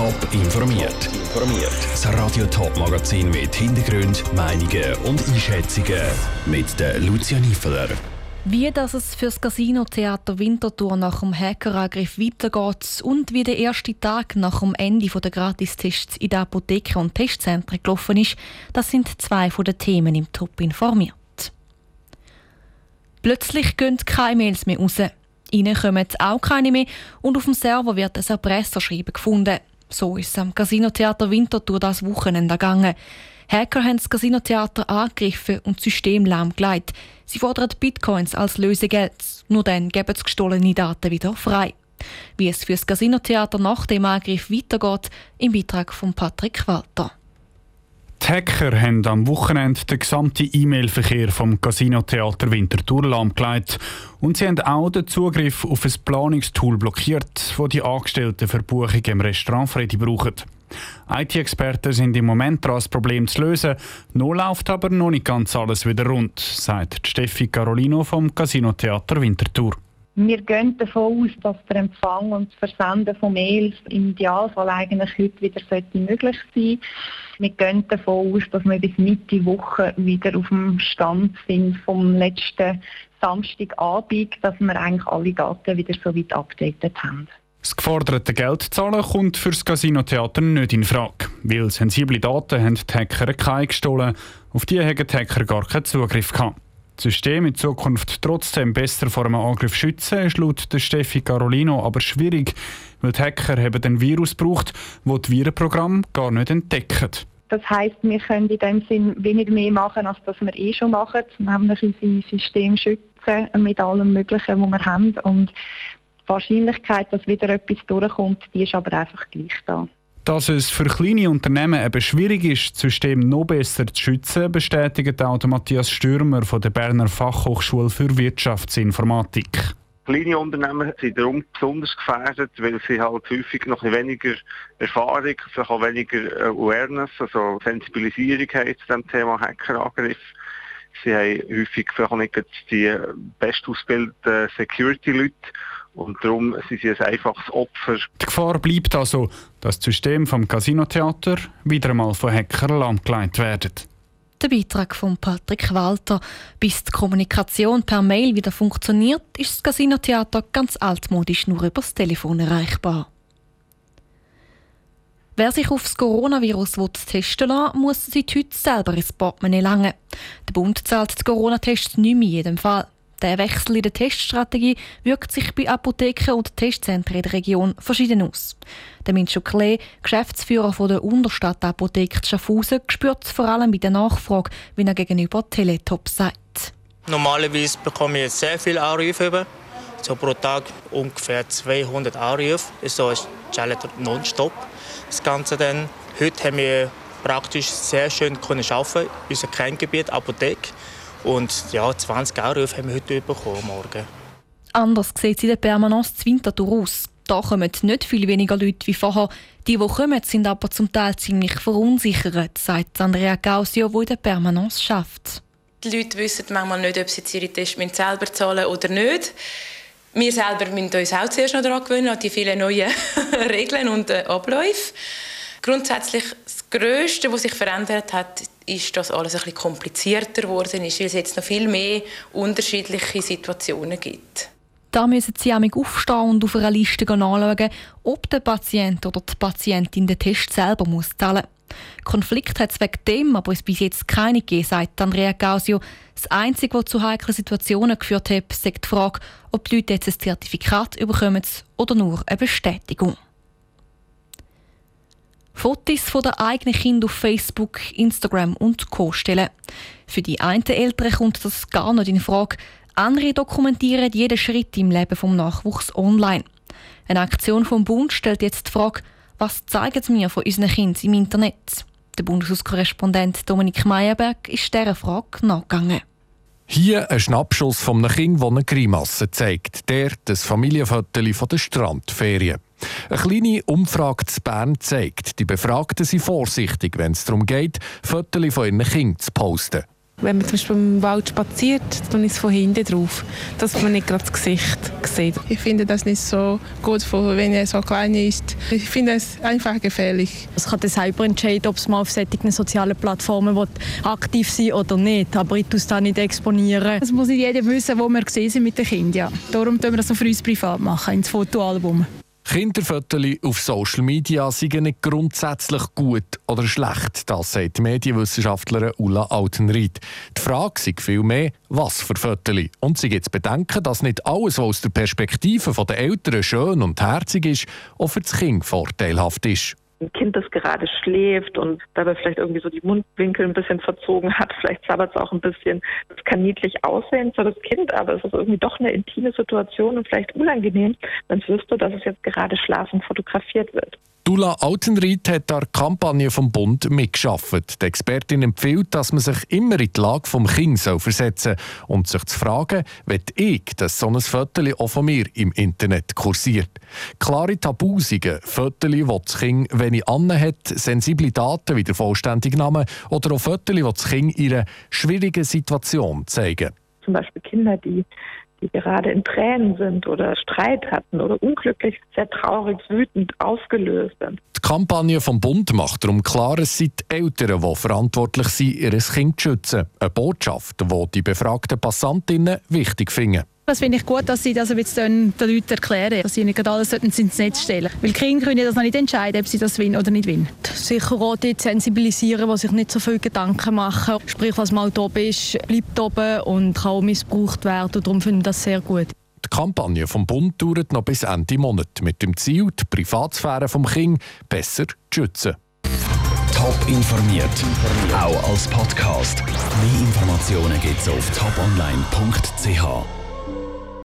Top informiert. Informiert. Das Radio Top Magazin mit Hintergrund, Meinungen und Einschätzungen mit der Lucia Niefeler. Wie das es für das Casino Theater Winterthur nach dem Hackerangriff weitergeht und wie der erste Tag nach dem Ende der Gratistests in der Apotheke und Testzentren gelaufen ist, das sind zwei von den Themen im Top informiert. Plötzlich gehen keine Mails mehr raus. Ihnen kommen auch keine mehr und auf dem Server wird ein Erpresserschreiben gefunden. So ist es am Casinotheater Winterthur das Wochenende gegangen. Hacker haben das Casinotheater angegriffen und System lahmgelegt. Sie fordern Bitcoins als Lösegeld. Nur dann geben sie gestohlene Daten wieder frei. Wie es für das Casinotheater nach dem Angriff weitergeht, im Beitrag von Patrick Walter. Die Hacker haben am Wochenende den gesamten E-Mail-Verkehr vom Casino-Theater Winterthur lahmgelegt. Und sie haben auch den Zugriff auf ein Planungstool blockiert, das die Angestellten für Buchungen im Restaurant Freddy brauchen. IT-Experten sind im Moment daran, das Problem zu lösen. Noch läuft aber noch nicht ganz alles wieder rund, sagt Steffi Carolino vom Casino-Theater Winterthur. Wir gehen davon aus, dass der Empfang und das Versenden von Mails im Idealfall eigentlich heute wieder möglich sein Wir gehen davon aus, dass wir bis Mitte Woche wieder auf dem Stand sind vom letzten Samstagabend, dass wir eigentlich alle Daten wieder so weit updated haben. Das geforderte Geldzahlen kommt für das Casino-Theater nicht in Frage, weil sensible Daten haben die Hacker keine gestohlen. Auf die haben die Hacker gar keinen Zugriff gehabt. Das System in Zukunft trotzdem besser vor einem Angriff schützen, ist laut Steffi Carolino aber schwierig, weil die Hacker haben einen Virus braucht, wo die Virenprogramme gar nicht entdecken. Das heißt, wir können in dem Sinn wenig mehr machen, als das wir eh schon machen, nämlich unser System schützen mit allem Möglichen, was wir haben. Und die Wahrscheinlichkeit, dass wieder etwas durchkommt, die ist aber einfach gleich da. Dass es für kleine Unternehmen eben schwierig ist, das System noch besser zu schützen, bestätigt auch Matthias Stürmer von der Berner Fachhochschule für Wirtschaftsinformatik. Kleine Unternehmen sind darum besonders gefährdet, weil sie halt häufig noch weniger Erfahrung, vielleicht auch weniger Awareness, also Sensibilisierung haben zu dem Thema Hackerangriff. Sie haben häufig vielleicht auch nicht die bestausgebildeten Security-Leute und darum sind sie ein einfaches Opfer. Die Gefahr bleibt also, dass das System vom Casinotheater wieder einmal von Hackern lahmgelegt wird. Der Beitrag von Patrick Walter. Bis die Kommunikation per Mail wieder funktioniert, ist das Casinotheater ganz altmodisch nur über das Telefon erreichbar. Wer sich auf das Coronavirus testen lassen muss sich heute selber ins Portemonnaie langen. Der Bund zahlt die Corona-Tests nicht mehr in jedem Fall. Der Wechsel in der Teststrategie wirkt sich bei Apotheken und Testzentren in der Region verschieden aus. Der Mincho Klee, Geschäftsführer von der Unterstadt-Apotheke Schaffhausen, spürt vor allem bei der Nachfrage, wie er gegenüber Teletop sagt. Normalerweise bekomme ich sehr viele Anrufe so pro Tag ungefähr 200 Anrufe. So ist nonstop. Das Ganze dann. Heute haben wir praktisch sehr schön können arbeiten, unser Kerngebiet Apotheke. Und ja, 20 Euro haben wir heute bekommen morgen. Anders sieht es in der Permanence zu Winterthur aus. Da kommen nicht viel weniger Leute wie vorher. Die, die kommen, sind aber zum Teil ziemlich verunsichert, sagt Andrea Gausio, die in der Permanence schafft. Die Leute wissen manchmal nicht, ob sie ihre Tests selber zahlen oder nicht. Wir selber müssen uns auch zuerst noch daran gewöhnen, an die vielen neuen Regeln und äh, Abläufe. Grundsätzlich das Größte, was sich verändert hat, ist, dass alles ein bisschen komplizierter geworden weil es jetzt noch viel mehr unterschiedliche Situationen gibt. Da müssen Sie auch aufstehen und auf einer Liste anschauen, ob der Patient oder die Patientin den Test selber muss zahlen muss. Konflikt hat es wegen dem aber es bis jetzt keine gegeben, sagt Andrea Gausio. Das Einzige, was zu heiklen Situationen geführt hat, ist die Frage, ob die Leute jetzt ein Zertifikat bekommen oder nur eine Bestätigung. Fotos von den eigenen Kindern auf Facebook, Instagram und Co. stellen. Für die einen Eltern kommt das gar nicht in Frage. Andere dokumentieren jeden Schritt im Leben vom Nachwuchs online. Eine Aktion vom Bund stellt jetzt die Frage, was zeigen mir von unseren Kindern im Internet? Der Bundeshauskorrespondent Dominik Meyerberg ist dieser Frage nachgegangen. Hier ein Schnappschuss von einem Kind, das eine Grimasse zeigt. Der das Familienfoto von der Strandferien. Eine kleine Umfrage zu Bern zeigt, die Befragten sind vorsichtig, wenn es darum geht, Fotos von ihren Kindern zu posten. Wenn man zum Beispiel im Wald spaziert, dann ist es von hinten drauf, dass man nicht gerade das Gesicht sieht. Ich finde das nicht so gut, wenn er so klein ist. Ich finde es einfach gefährlich. Es kann selber entscheiden, ob es mal auf solchen sozialen Plattformen aktiv sein oder nicht. Aber ich tue es da nicht exponieren. Es muss nicht jeder wissen, wo wir gesehen sind mit den Kindern. Ja. Darum tun wir das noch für uns privat machen, ins Fotoalbum. Kinderfotos auf Social Media sind nicht grundsätzlich gut oder schlecht, das sagt die Medienwissenschaftlerin Ulla Altenried. Die Frage ist vielmehr, was für Fotos. Und sie gibt zu bedenken, dass nicht alles, was aus der Perspektive der Eltern schön und herzig ist, auch für das Kind vorteilhaft ist ein Kind, das gerade schläft und dabei vielleicht irgendwie so die Mundwinkel ein bisschen verzogen hat, vielleicht zappert es auch ein bisschen. Das kann niedlich aussehen für das Kind, aber es ist irgendwie doch eine intime Situation und vielleicht unangenehm, wenn es wüsste, dass es jetzt gerade schlafend fotografiert wird. Dula Altenried hat an der Kampagne vom Bund mitgeschafft. Die Expertin empfiehlt, dass man sich immer in die Lage vom Kind versetzen soll und sich zu fragen, will ich, dass so ein Foto auch von mir im Internet kursiert. Klare Tabusigen, Fotos, die das Kind wenig hat, sensible Daten wie der vollständige Name oder auch Fotos, die das Kind in einer schwierigen Situation zeigen. Zum Beispiel Kinder, die die gerade in Tränen sind oder Streit hatten oder unglücklich, sehr traurig, wütend, aufgelöst sind. Die Kampagne vom Bund macht darum klar, es sind die Eltern, die verantwortlich sind, ihr Kind zu schützen. Eine Botschaft, die die befragten Passantinnen wichtig finden. Das finde ich gut, dass Sie das jetzt den Leuten erklären, dass sie nicht alles ins Netz stellen Weil die Kinder können das noch nicht entscheiden, ob sie das wollen oder nicht wollen. Sicher auch die sensibilisieren, die sich nicht so viele Gedanken machen. Sprich, was mal oben ist, bleibt oben und kann auch missbraucht werden. Darum finde ich das sehr gut. Die Kampagne vom Bund dauert noch bis Ende Monat mit dem Ziel, die Privatsphäre vom Kind besser zu schützen. Top informiert, auch als Podcast. Mehr Informationen gibt es auf toponline.ch.